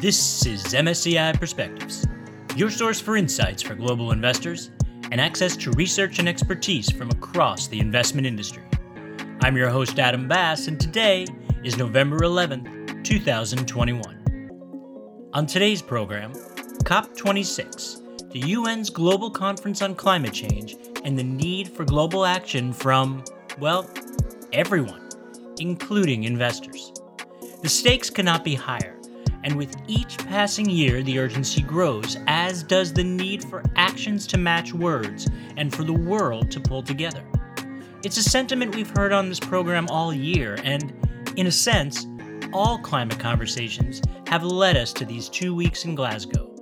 This is MSCI Perspectives, your source for insights for global investors and access to research and expertise from across the investment industry. I'm your host, Adam Bass, and today is November 11th, 2021. On today's program, COP26, the UN's global conference on climate change and the need for global action from, well, everyone, including investors. The stakes cannot be higher and with each passing year, the urgency grows, as does the need for actions to match words and for the world to pull together. It's a sentiment we've heard on this program all year, and in a sense, all climate conversations have led us to these two weeks in Glasgow.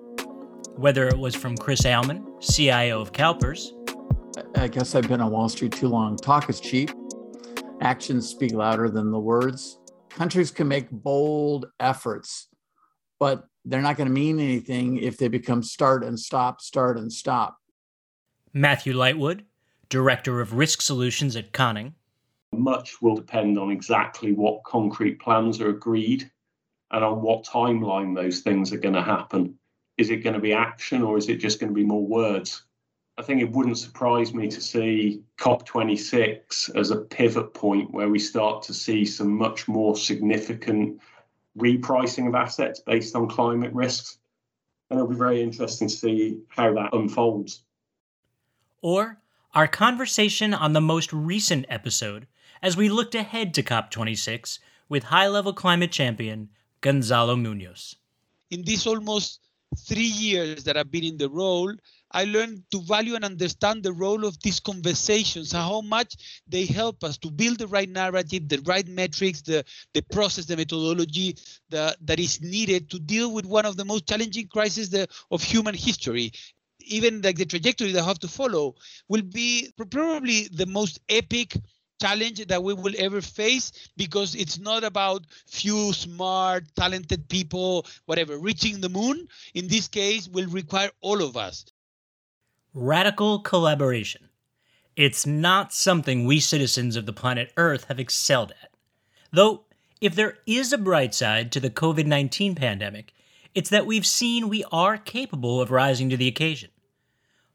Whether it was from Chris Ailman, CIO of CalPERS. I guess I've been on Wall Street too long. Talk is cheap. Actions speak louder than the words. Countries can make bold efforts but they're not going to mean anything if they become start and stop, start and stop. Matthew Lightwood, Director of Risk Solutions at Conning. Much will depend on exactly what concrete plans are agreed and on what timeline those things are going to happen. Is it going to be action or is it just going to be more words? I think it wouldn't surprise me to see COP26 as a pivot point where we start to see some much more significant repricing of assets based on climate risks. And it'll be very interesting to see how that unfolds. Or our conversation on the most recent episode as we looked ahead to COP26 with high level climate champion Gonzalo Munoz. In these almost three years that I've been in the role, I learned to value and understand the role of these conversations and how much they help us to build the right narrative, the right metrics, the, the process, the methodology the, that is needed to deal with one of the most challenging crises of human history. Even like the trajectory they have to follow will be probably the most epic challenge that we will ever face because it's not about few smart talented people whatever reaching the moon in this case will require all of us radical collaboration. It's not something we citizens of the planet Earth have excelled at. Though, if there is a bright side to the COVID 19 pandemic, it's that we've seen we are capable of rising to the occasion.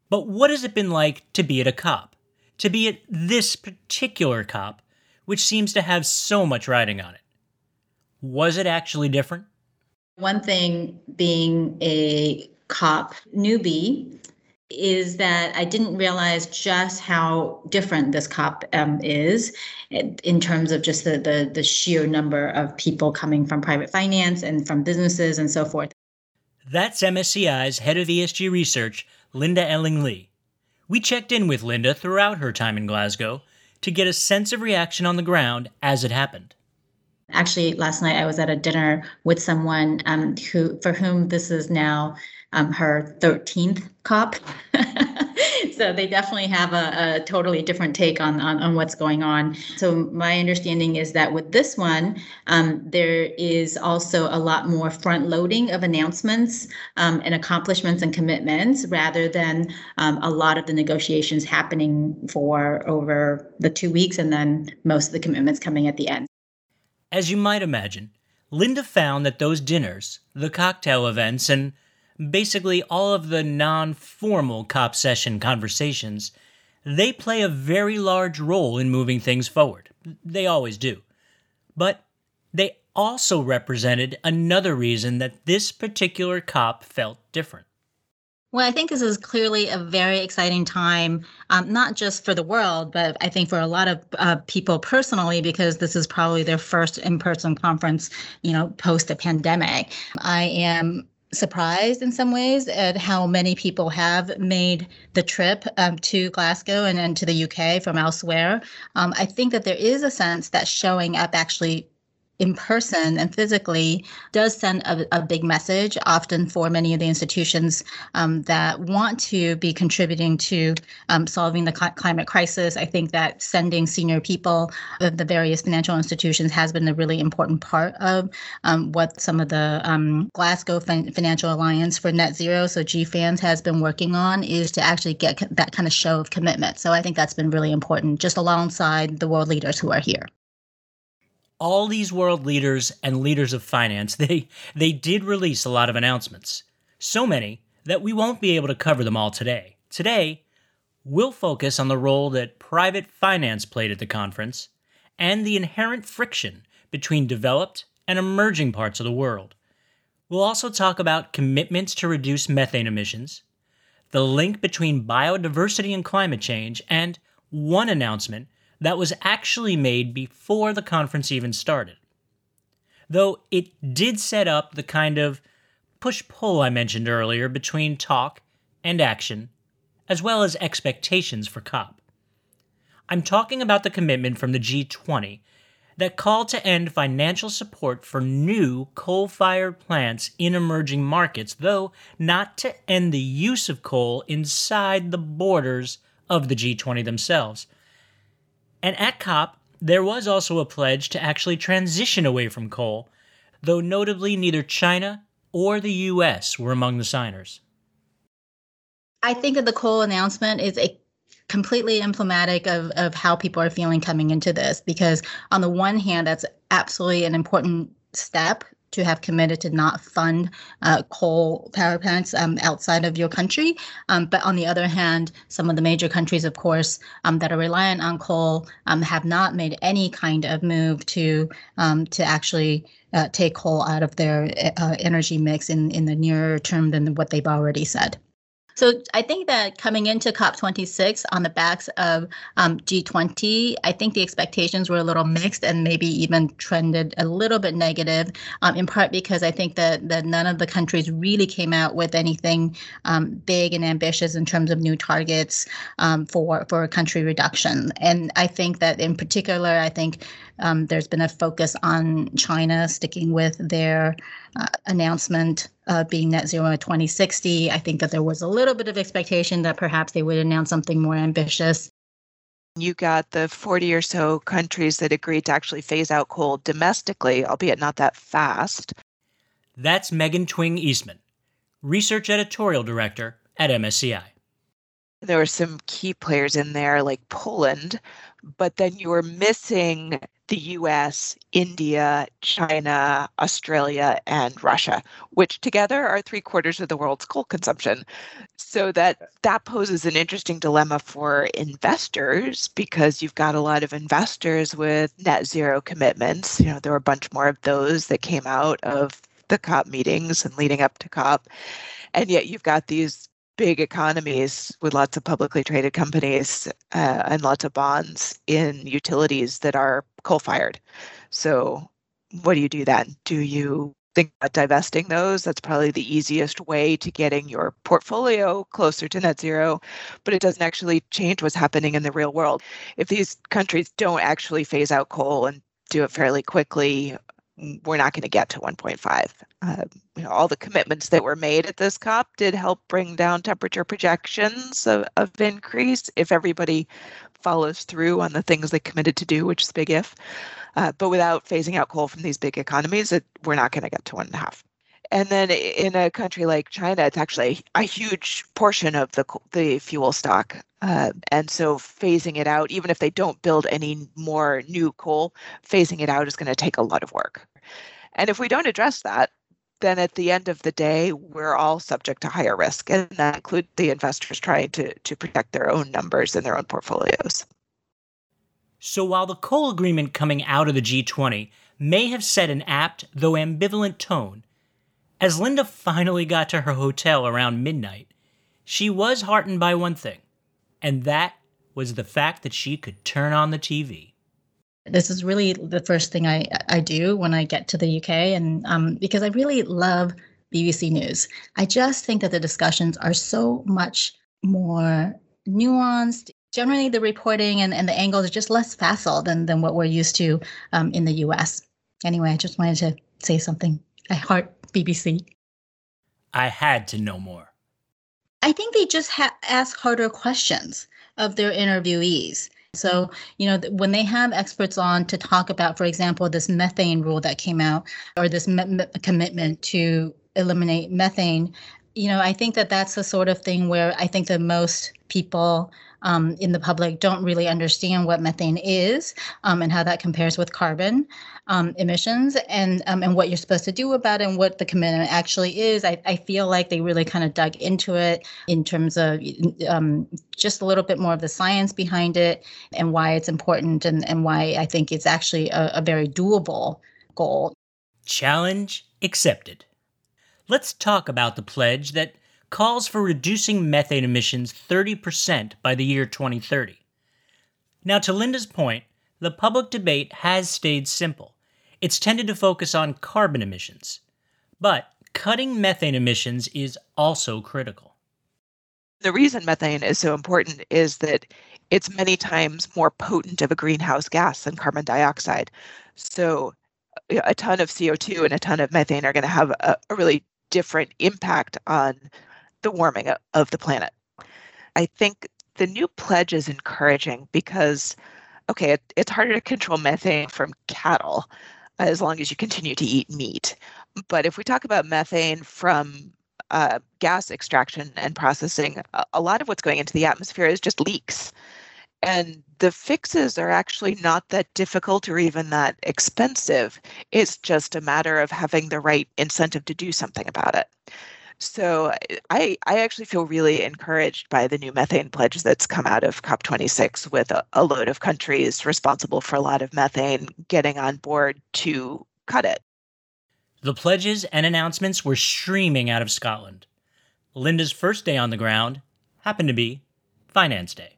But what has it been like to be at a COP? To be at this particular COP, which seems to have so much riding on it? Was it actually different? One thing being a COP newbie is that I didn't realize just how different this COP um, is in terms of just the, the, the sheer number of people coming from private finance and from businesses and so forth. That's MSCI's head of ESG research, Linda Eling Lee. We checked in with Linda throughout her time in Glasgow to get a sense of reaction on the ground as it happened. Actually, last night I was at a dinner with someone um, who, for whom this is now um, her 13th cop. so they definitely have a, a totally different take on, on, on, what's going on. So my understanding is that with this one, um, there is also a lot more front loading of announcements um, and accomplishments and commitments rather than um, a lot of the negotiations happening for over the two weeks and then most of the commitments coming at the end. As you might imagine, Linda found that those dinners, the cocktail events, and basically all of the non formal cop session conversations, they play a very large role in moving things forward. They always do. But they also represented another reason that this particular cop felt different. Well, I think this is clearly a very exciting time, um, not just for the world, but I think for a lot of uh, people personally, because this is probably their first in-person conference, you know, post a pandemic. I am surprised in some ways at how many people have made the trip um, to Glasgow and, and to the UK from elsewhere. Um, I think that there is a sense that showing up actually in person and physically does send a, a big message, often for many of the institutions um, that want to be contributing to um, solving the cl- climate crisis. I think that sending senior people of the various financial institutions has been a really important part of um, what some of the um, Glasgow fin- Financial Alliance for Net Zero, so GFANZ, has been working on, is to actually get that kind of show of commitment. So I think that's been really important, just alongside the world leaders who are here. All these world leaders and leaders of finance, they they did release a lot of announcements. So many that we won't be able to cover them all today. Today, we'll focus on the role that private finance played at the conference and the inherent friction between developed and emerging parts of the world. We'll also talk about commitments to reduce methane emissions, the link between biodiversity and climate change, and one announcement that was actually made before the conference even started. Though it did set up the kind of push pull I mentioned earlier between talk and action, as well as expectations for COP. I'm talking about the commitment from the G20 that called to end financial support for new coal fired plants in emerging markets, though not to end the use of coal inside the borders of the G20 themselves. And at COP, there was also a pledge to actually transition away from coal, though notably neither China or the US were among the signers. I think that the coal announcement is a completely emblematic of, of how people are feeling coming into this because on the one hand that's absolutely an important step to have committed to not fund uh, coal power plants um, outside of your country. Um, but on the other hand, some of the major countries, of course, um, that are reliant on coal um, have not made any kind of move to um, to actually uh, take coal out of their uh, energy mix in, in the nearer term than what they've already said. So I think that coming into COP26 on the backs of um, G20, I think the expectations were a little mixed and maybe even trended a little bit negative, um, in part because I think that, that none of the countries really came out with anything um, big and ambitious in terms of new targets um, for, for country reduction. And I think that in particular, I think um, there's been a focus on China sticking with their uh, announcement uh, being net zero by 2060. I think that there was a little bit of expectation that perhaps they would announce something more ambitious. You got the 40 or so countries that agreed to actually phase out coal domestically, albeit not that fast. That's Meggin Thwing Eastman, Research Editorial Director at MSCI. There were some key players in there like Poland, but then you were missing the US, India, China, Australia, and Russia, which together are three quarters of the world's coal consumption. So that that poses an interesting dilemma for investors because you've got a lot of investors with net zero commitments. You know, there were a bunch more of those that came out of the COP meetings and leading up to COP. And yet you've got these big economies with lots of publicly traded companies uh, and lots of bonds in utilities that are coal fired. So, what do you do then? Do you think about divesting those? That's probably the easiest way to getting your portfolio closer to net zero, but it doesn't actually change what's happening in the real world. If these countries don't actually phase out coal and do it fairly quickly, we're not going to get to 1.5. Uh, you know, all the commitments that were made at this COP did help bring down temperature projections of, of increase if everybody follows through on the things they committed to do, which is a big if. Uh, but without phasing out coal from these big economies, it, we're not going to get to one and a half. And then in a country like China, it's actually a huge portion of the the fuel stock. Uh, and so phasing it out, even if they don't build any more new coal, phasing it out is going to take a lot of work. And if we don't address that, then at the end of the day, we're all subject to higher risk. And that includes the investors trying to, to protect their own numbers and their own portfolios. So while the coal agreement coming out of the G20 may have set an apt, though ambivalent tone, as Linda finally got to her hotel around midnight, she was heartened by one thing, and that was the fact that she could turn on the TV. This is really the first thing I, I do when I get to the UK, and um, because I really love BBC News. I just think that the discussions are so much more nuanced. Generally, the reporting and, and the angles are just less facile than, than what we're used to um, in the US. Anyway, I just wanted to say something. I heart BBC. I had to know more. I think they just ha- ask harder questions of their interviewees. So, you know, when they have experts on to talk about, for example, this methane rule that came out or this me- me- commitment to eliminate methane, you know, I think that that's the sort of thing where I think that most people um, in the public don't really understand what methane is um, and how that compares with carbon um, emissions and um, and what you're supposed to do about it and what the commitment actually is. I, I feel like they really kind of dug into it in terms of um, just a little bit more of the science behind it and why it's important and, and why I think it's actually a, a very doable goal. Challenge accepted. Let's talk about the pledge that calls for reducing methane emissions 30% by the year 2030. Now, to Linda's point, the public debate has stayed simple. It's tended to focus on carbon emissions. But cutting methane emissions is also critical. The reason methane is so important is that it's many times more potent of a greenhouse gas than carbon dioxide. So, a ton of CO2 and a ton of methane are going to have a, a really different impact on the warming of the planet. I think the new pledge is encouraging because, okay, it, it's harder to control methane from cattle as long as you continue to eat meat. But if we talk about methane from uh, gas extraction and processing, a, a lot of what's going into the atmosphere is just leaks. And the fixes are actually not that difficult or even that expensive. It's just a matter of having the right incentive to do something about it. So I, I actually feel really encouraged by the new methane pledge that's come out of COP26 with a, a load of countries responsible for a lot of methane getting on board to cut it. The pledges and announcements were streaming out of Scotland. Linda's first day on the ground happened to be Finance Day.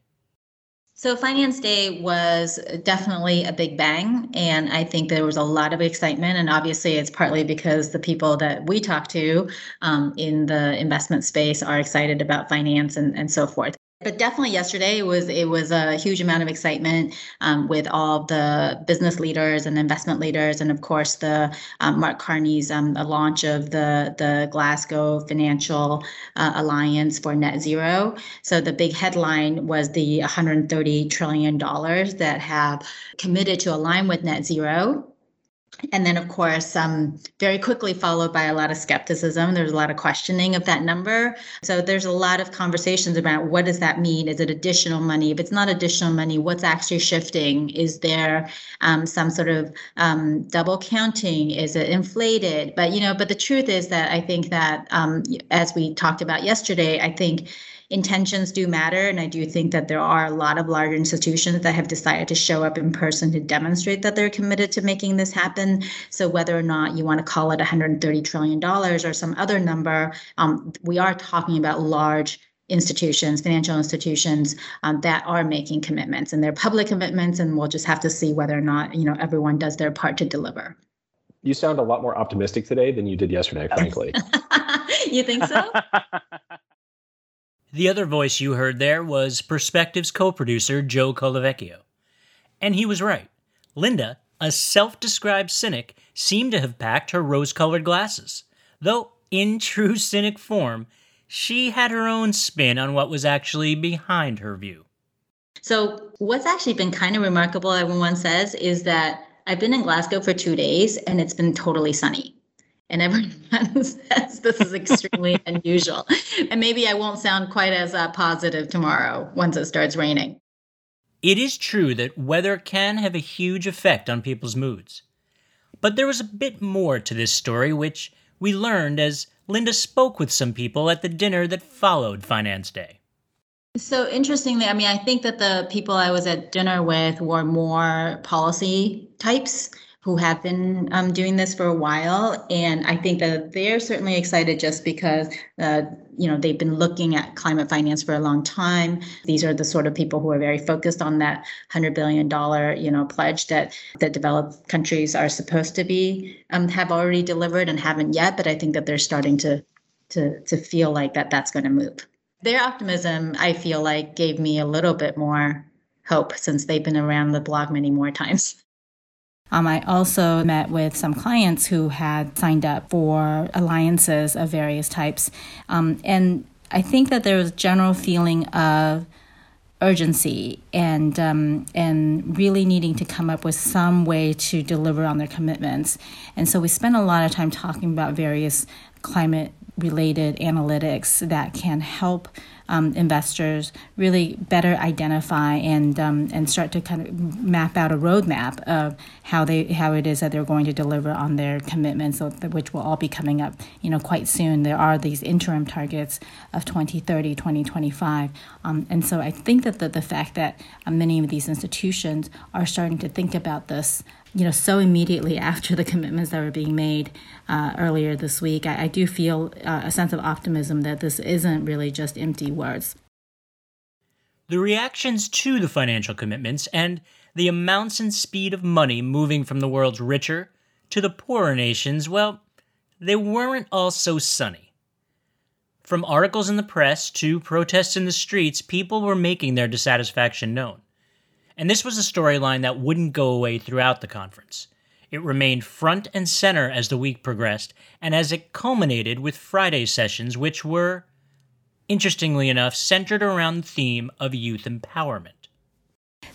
So, Finance Day was definitely a big bang. And I think there was a lot of excitement. And obviously, it's partly because the people that we talk to um, in the investment space are excited about finance and, and so forth but definitely yesterday was it was a huge amount of excitement um, with all the business leaders and investment leaders, and of course the um, Mark Carney's um, launch of the the Glasgow Financial uh, Alliance for Net Zero. So the big headline was the 130 trillion dollars that have committed to align with net zero and then, of course, um, very quickly followed by a lot of skepticism. There's a lot of questioning of that number. So there's a lot of conversations about what does that mean? Is it additional money? If it's not additional money, what's actually shifting? Is there um, some sort of um, double counting? Is it inflated? But you know, but the truth is that I think that um, as we talked about yesterday, I think intentions do matter. And I do think that there are a lot of large institutions that have decided to show up in person to demonstrate that they're committed to making this happen. So whether or not you want to call it $130 trillion or some other number, um, we are talking about large institutions, financial institutions um, that are making commitments and they're public commitments. And we'll just have to see whether or not, you know, everyone does their part to deliver. You sound a lot more optimistic today than you did yesterday, frankly. you think so? The other voice you heard there was Perspective's co producer, Joe Colavecchio. And he was right. Linda, a self described cynic, seemed to have packed her rose colored glasses. Though, in true cynic form, she had her own spin on what was actually behind her view. So, what's actually been kind of remarkable, everyone says, is that I've been in Glasgow for two days and it's been totally sunny and everyone says this is extremely unusual. And maybe I won't sound quite as uh, positive tomorrow once it starts raining. It is true that weather can have a huge effect on people's moods. But there was a bit more to this story, which we learned as Linda spoke with some people at the dinner that followed Finance Day. So interestingly, I mean, I think that the people I was at dinner with were more policy types who have been um, doing this for a while. And I think that they're certainly excited just because, uh, you know, they've been looking at climate finance for a long time. These are the sort of people who are very focused on that $100 billion, you know, pledge that, that developed countries are supposed to be, um, have already delivered and haven't yet. But I think that they're starting to, to, to feel like that that's going to move. Their optimism, I feel like, gave me a little bit more hope since they've been around the block many more times. Um, I also met with some clients who had signed up for alliances of various types. Um, and I think that there was a general feeling of urgency and um, and really needing to come up with some way to deliver on their commitments. And so we spent a lot of time talking about various climate related analytics that can help um, investors really better identify and um, and start to kind of map out a roadmap of how they how it is that they're going to deliver on their commitments, which will all be coming up you know quite soon. There are these interim targets of 2030, 2025, um, and so I think that the, the fact that uh, many of these institutions are starting to think about this you know, so immediately after the commitments that were being made uh, earlier this week, I, I do feel uh, a sense of optimism that this isn't really just empty words. The reactions to the financial commitments and the amounts and speed of money moving from the world's richer to the poorer nations, well, they weren't all so sunny. From articles in the press to protests in the streets, people were making their dissatisfaction known. And this was a storyline that wouldn't go away throughout the conference. It remained front and center as the week progressed, and as it culminated with Friday's sessions, which were, interestingly enough, centered around the theme of youth empowerment.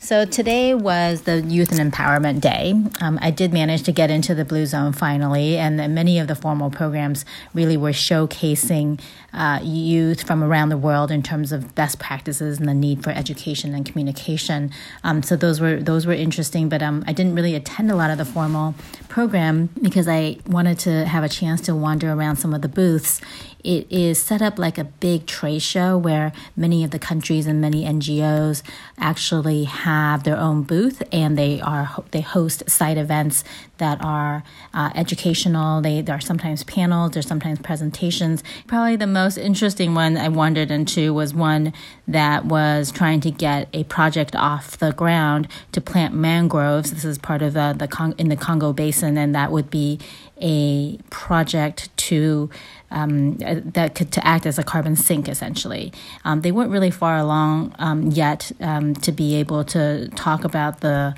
So today was the Youth and Empowerment Day. Um, I did manage to get into the Blue Zone finally, and many of the formal programs really were showcasing uh, youth from around the world in terms of best practices and the need for education and communication. Um, so those were those were interesting, but um, I didn't really attend a lot of the formal program because I wanted to have a chance to wander around some of the booths it is set up like a big trade show where many of the countries and many NGOs actually have their own booth and they are they host side events that are uh, educational. They there are sometimes panels, there's sometimes presentations. Probably the most interesting one I wandered into was one that was trying to get a project off the ground to plant mangroves. This is part of the, the Con- in the Congo Basin, and that would be a project to um, that could to act as a carbon sink essentially. Um, they weren't really far along um, yet um, to be able to talk about the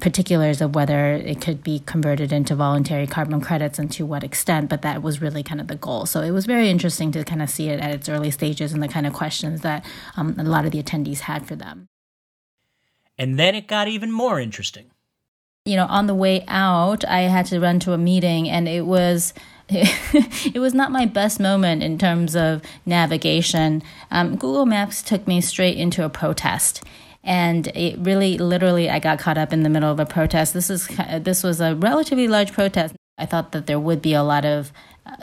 particulars of whether it could be converted into voluntary carbon credits and to what extent, but that was really kind of the goal. So it was very interesting to kind of see it at its early stages and the kind of questions that um, a lot of the attendees had for them. And then it got even more interesting. You know, on the way out, I had to run to a meeting, and it was it was not my best moment in terms of navigation. Um, Google Maps took me straight into a protest. And it really, literally, I got caught up in the middle of a protest. This is this was a relatively large protest. I thought that there would be a lot of uh,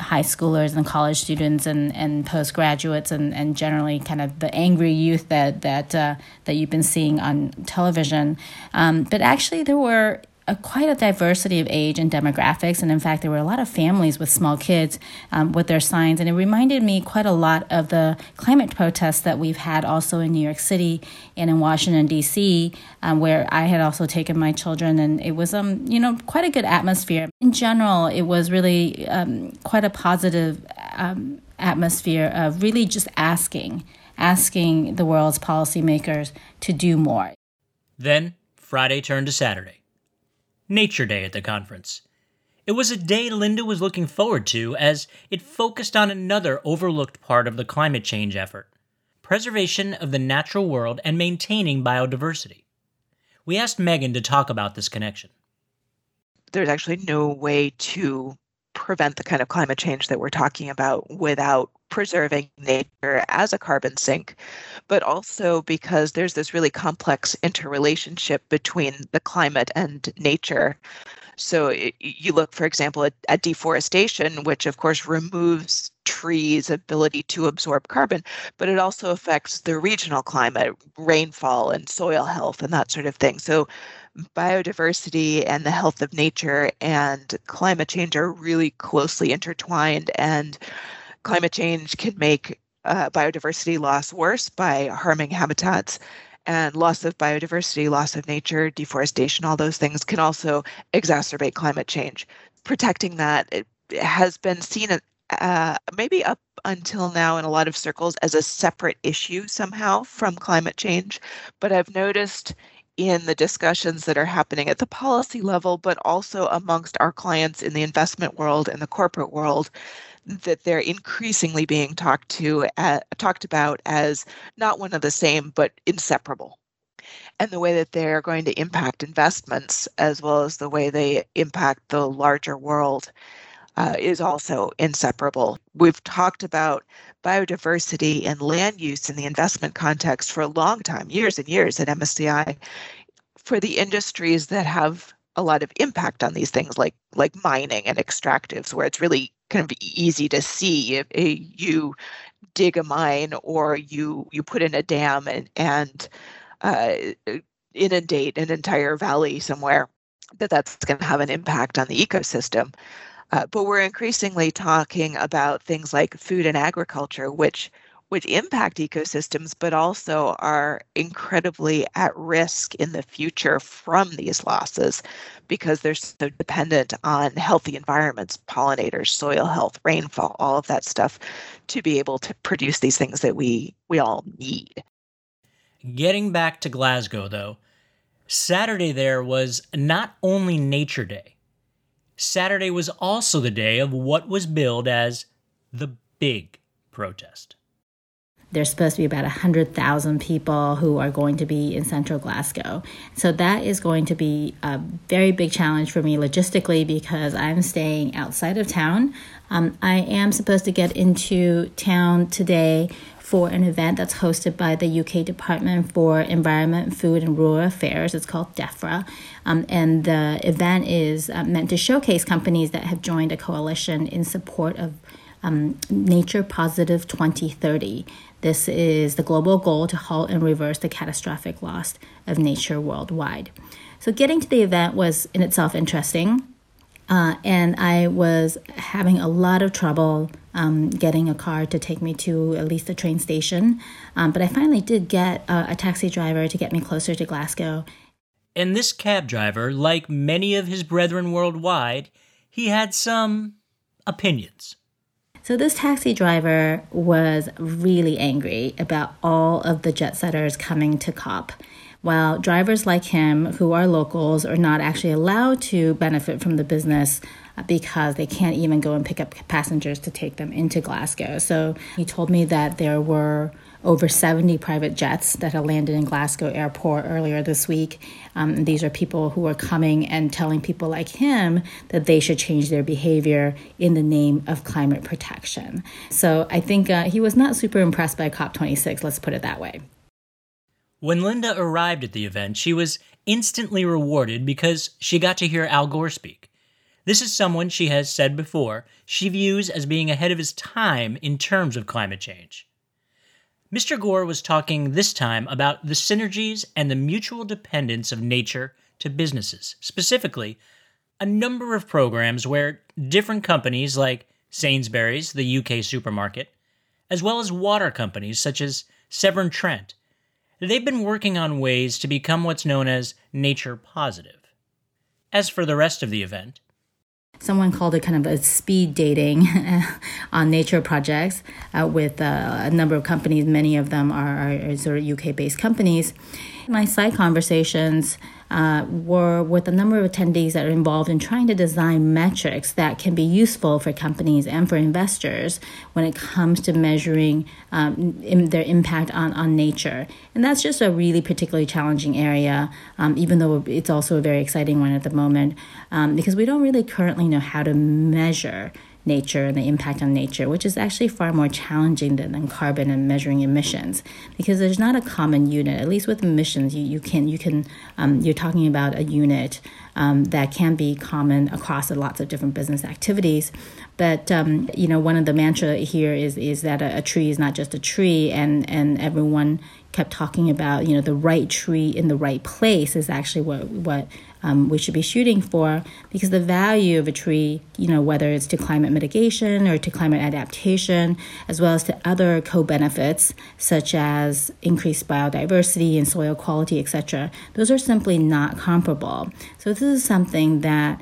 high schoolers and college students and, and postgraduates and, and generally kind of the angry youth that that uh, that you've been seeing on television. Um, but actually, there were a, quite a diversity of age and demographics. And in fact, there were a lot of families with small kids um, with their signs. And it reminded me quite a lot of the climate protests that we've had also in New York City and in Washington, D.C., um, where I had also taken my children. And it was, um, you know, quite a good atmosphere. In general, it was really um, quite a positive um, atmosphere of really just asking, asking the world's policymakers to do more. Then Friday turned to Saturday. Nature Day at the conference. It was a day Linda was looking forward to as it focused on another overlooked part of the climate change effort preservation of the natural world and maintaining biodiversity. We asked Meggin to talk about this connection. There's actually no way to prevent the kind of climate change that we're talking about without preserving nature as a carbon sink, but also because there's this really complex interrelationship between the climate and nature. So you look, for example, at, at, deforestation, which of course removes trees' ability to absorb carbon, but it also affects the regional climate, rainfall and soil health and that sort of thing. So biodiversity and the health of nature and climate change are really closely intertwined and climate change can make uh, biodiversity loss worse by harming habitats and loss of biodiversity, loss of nature, deforestation, all those things can also exacerbate climate change. Protecting that has been seen uh, maybe up until now in a lot of circles as a separate issue somehow from climate change. But I've noticed in the discussions that are happening at the policy level, but also amongst our clients in the investment world and the corporate world, that they're increasingly being talked to uh, talked about as not one of the same but inseparable and the way that they're going to impact investments as well as the way they impact the larger world uh, is also inseparable. We've talked about biodiversity and land use in the investment context for a long time, years and years at MSCI. For the industries that have a lot of impact on these things, like like mining and extractives, where it's really kind of easy to see if, you dig a mine or you you put in a dam and and uh, inundate an entire valley somewhere, that that's going to have an impact on the ecosystem. Uh, but we're increasingly talking about things like food and agriculture, which which impact ecosystems, but also are incredibly at risk in the future from these losses because they're so dependent on healthy environments, pollinators, soil health, rainfall, all of that stuff to be able to produce these things that we we all need. Getting back to Glasgow though, Saturday there was not only Nature Day, Saturday was also the day of what was billed as the big protest. There's supposed to be about 100,000 people who are going to be in central Glasgow. So that is going to be a very big challenge for me logistically because I'm staying outside of town. Um, I am supposed to get into town today for an event that's hosted by the UK Department for Environment, Food and Rural Affairs. It's called DEFRA. Um, and the event is uh, meant to showcase companies that have joined a coalition in support of um, Nature Positive 2030. This is the global goal to halt and reverse the catastrophic loss of nature worldwide. So, getting to the event was in itself interesting. Uh, and I was having a lot of trouble um, getting a car to take me to at least the train station. Um, but I finally did get a, a taxi driver to get me closer to Glasgow. And this cab driver, like many of his brethren worldwide, he had some opinions. So, this taxi driver was really angry about all of the jet setters coming to COP while drivers like him, who are locals, are not actually allowed to benefit from the business because they can't even go and pick up passengers to take them into Glasgow. So he told me that there were over 70 private jets that had landed in Glasgow airport earlier this week. Um, these are people who are coming and telling people like him that they should change their behavior in the name of climate protection. So I think uh, he was not super impressed by COP26, let's put it that way. When Linda arrived at the event, she was instantly rewarded because she got to hear Al Gore speak. This is someone she has said before she views as being ahead of his time in terms of climate change. Mr. Gore was talking this time about the synergies and the mutual dependence of nature to businesses, specifically, a number of programs where different companies like Sainsbury's, the UK supermarket, as well as water companies such as Severn Trent they've been working on ways to become what's known as nature positive. As for the rest of the event, someone called it kind of a speed dating on nature projects uh, with uh, a number of companies. Many of them are, are sort of UK based companies. My side conversations uh, were with a number of attendees that are involved in trying to design metrics that can be useful for companies and for investors when it comes to measuring um, their impact on, on nature. And that's just a really particularly challenging area, um, even though it's also a very exciting one at the moment, um, because we don't really currently know how to measure nature and the impact on nature, which is actually far more challenging than, than carbon and measuring emissions because there's not a common unit. At least with emissions, you, you can you can um, you're talking about a unit um, that can be common across lots of different business activities. But um, you know, one of the mantra here is is that a, a tree is not just a tree, and and everyone kept talking about you know the right tree in the right place is actually what what um, we should be shooting for because the value of a tree, you know, whether it's to climate mitigation or to climate adaptation, as well as to other co-benefits such as increased biodiversity and soil quality, etc., those are simply not comparable. So this is something that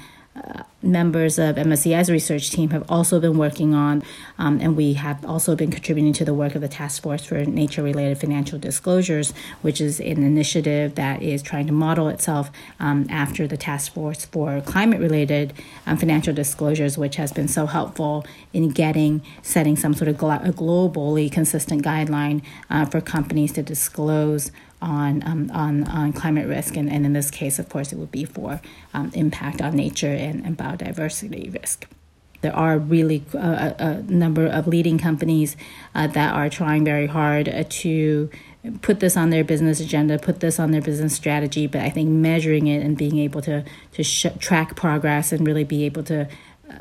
members of MSCI's research team have also been working on, um, and we have also been contributing to the work of the Task Force for Nature Related Financial Disclosures, which is an initiative that is trying to model itself um, after the Task Force for Climate Related um, Financial Disclosures, which has been so helpful in getting, setting some sort of glo- globally consistent guideline uh, for companies to disclose on um, on on climate risk, and, and in this case, of course, it would be for um, impact on nature and, and biodiversity risk. There are really uh, a, a, number of leading companies uh, that are trying very hard uh, to put this on their business agenda, put this on their business strategy. But I think measuring it and being able to to sh- track progress and really be able to uh,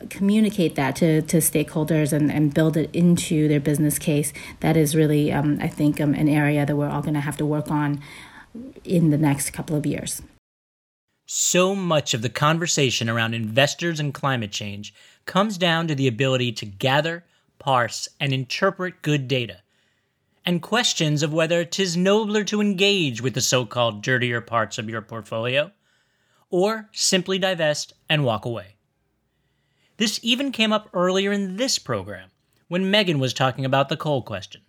communicate that to, to stakeholders and, and build it into their business case, that is really, um, I think, um, an area that we're all going to have to work on in the next couple of years. So much of the conversation around investors and climate change comes down to the ability to gather, parse, and interpret good data, and questions of whether 'tis nobler to engage with the so called dirtier parts of your portfolio, or simply divest and walk away. This even came up earlier in this program when Meggin was talking about the coal question.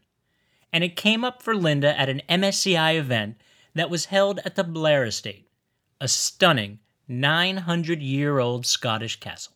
And it came up for Linda at an MSCI event that was held at the Blair Estate, a stunning 900 year old Scottish castle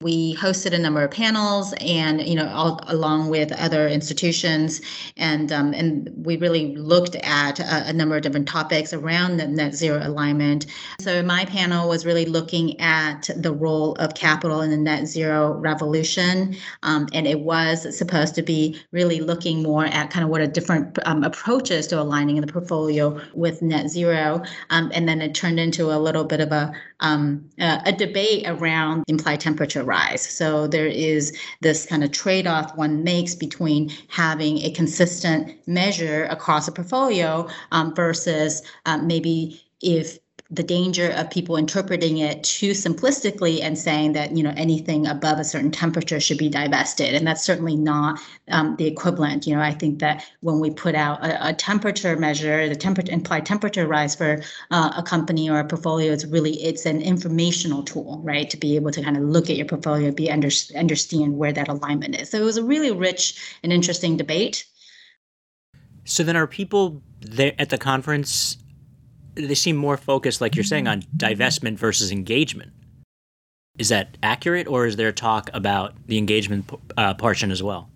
we hosted a number of panels and you know all, along with other institutions. And um, and we really looked at a, a, number of different topics around the net zero alignment. So my panel was really looking at the role of capital in the net zero revolution. Um, and it was supposed to be really looking more at kind of what are different um, approaches to aligning the portfolio with net zero. Um, and then it turned into a little bit of a um, a, a debate around implied temperature rise. So there is this kind of trade off one makes between having a consistent measure across a portfolio um, versus um, maybe if the danger of people interpreting it too simplistically and saying that you know anything above a certain temperature should be divested. And that's certainly not um, the equivalent. You know i think that when we put out a, a temperature measure the temperature implied temperature rise for uh, a company or a portfolio it's really it's an informational tool right? To be able to kind of look at your portfolio be under, understand where that alignment is. So it was a really rich and interesting debate. So then are people there at the conference they seem more focused, like you're saying, on divestment versus engagement. Is that accurate, or is there talk about the engagement uh, portion as well?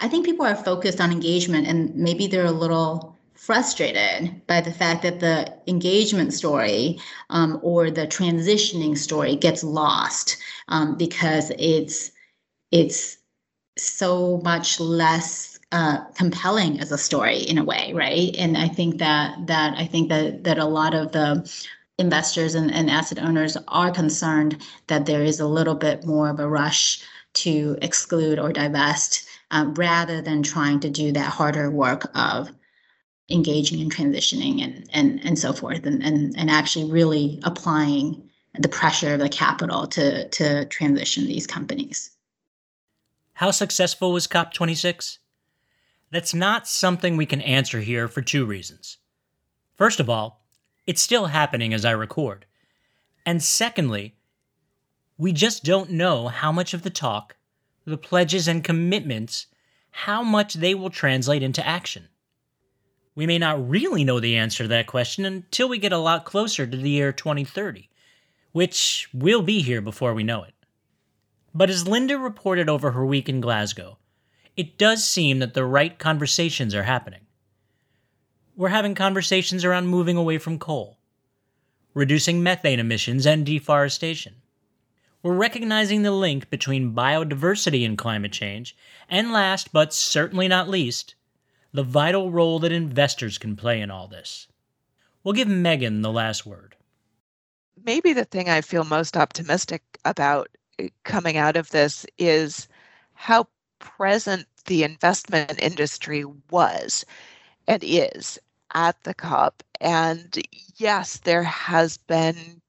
I think people are focused on engagement, and maybe they're a little frustrated by the fact that the engagement story um, or the transitioning story gets lost um, because it's it's so much less uh, compelling as a story in a way, right? And I think that that I think that that a lot of the investors and, and asset owners are concerned that there is a little bit more of a rush to exclude or divest um, rather than trying to do that harder work of engaging and transitioning and and and so forth and and, and actually really applying the pressure of the capital to to transition these companies. How successful was COP26? That's not something we can answer here for two reasons. First of all, it's still happening as I record. And secondly, we just don't know how much of the talk, the pledges and commitments, how much they will translate into action. We may not really know the answer to that question until we get a lot closer to the year 2030, which will be here before we know it. But as Linda reported over her week in Glasgow, it does seem that the right conversations are happening. We're having conversations around moving away from coal, reducing methane emissions and deforestation. We're recognizing the link between biodiversity and climate change, and last but certainly not least, the vital role that investors can play in all this. We'll give Meggin the last word. Maybe the thing I feel most optimistic about eh, coming out of this is how present the investment industry was and is at the COP. And yes, there has been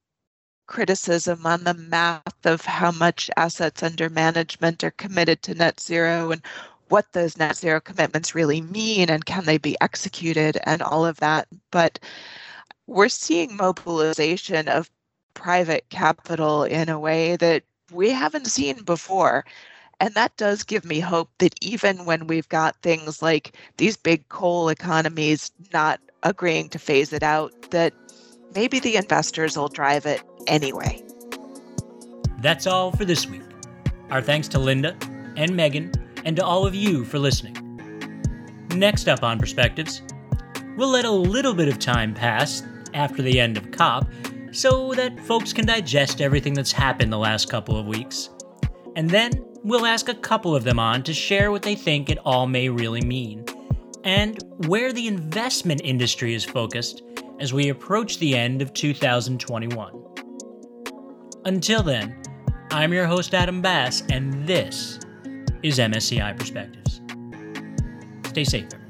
criticism on the math of how much assets under management are committed to net zero and what those net zero commitments really mean and can they be executed and all of that. But we're seeing mobilization of private capital in a way that we haven't seen before. And that does give me hope that even when we've got things like these big coal economies not agreeing to phase it out, that maybe the investors will drive it anyway. That's all for this week. Our thanks to Linda and Meggin and to all of you for listening. Next up on Perspectives, We'll let a little bit of time pass after the end of COP so that folks can digest everything that's happened the last couple of weeks. And then we'll ask a couple of them on to share what they think it all may really mean and where the investment industry is focused as we approach the end of 2021. Until then, I'm your host, Adam Bass, and this is MSCI Perspectives. Stay safe.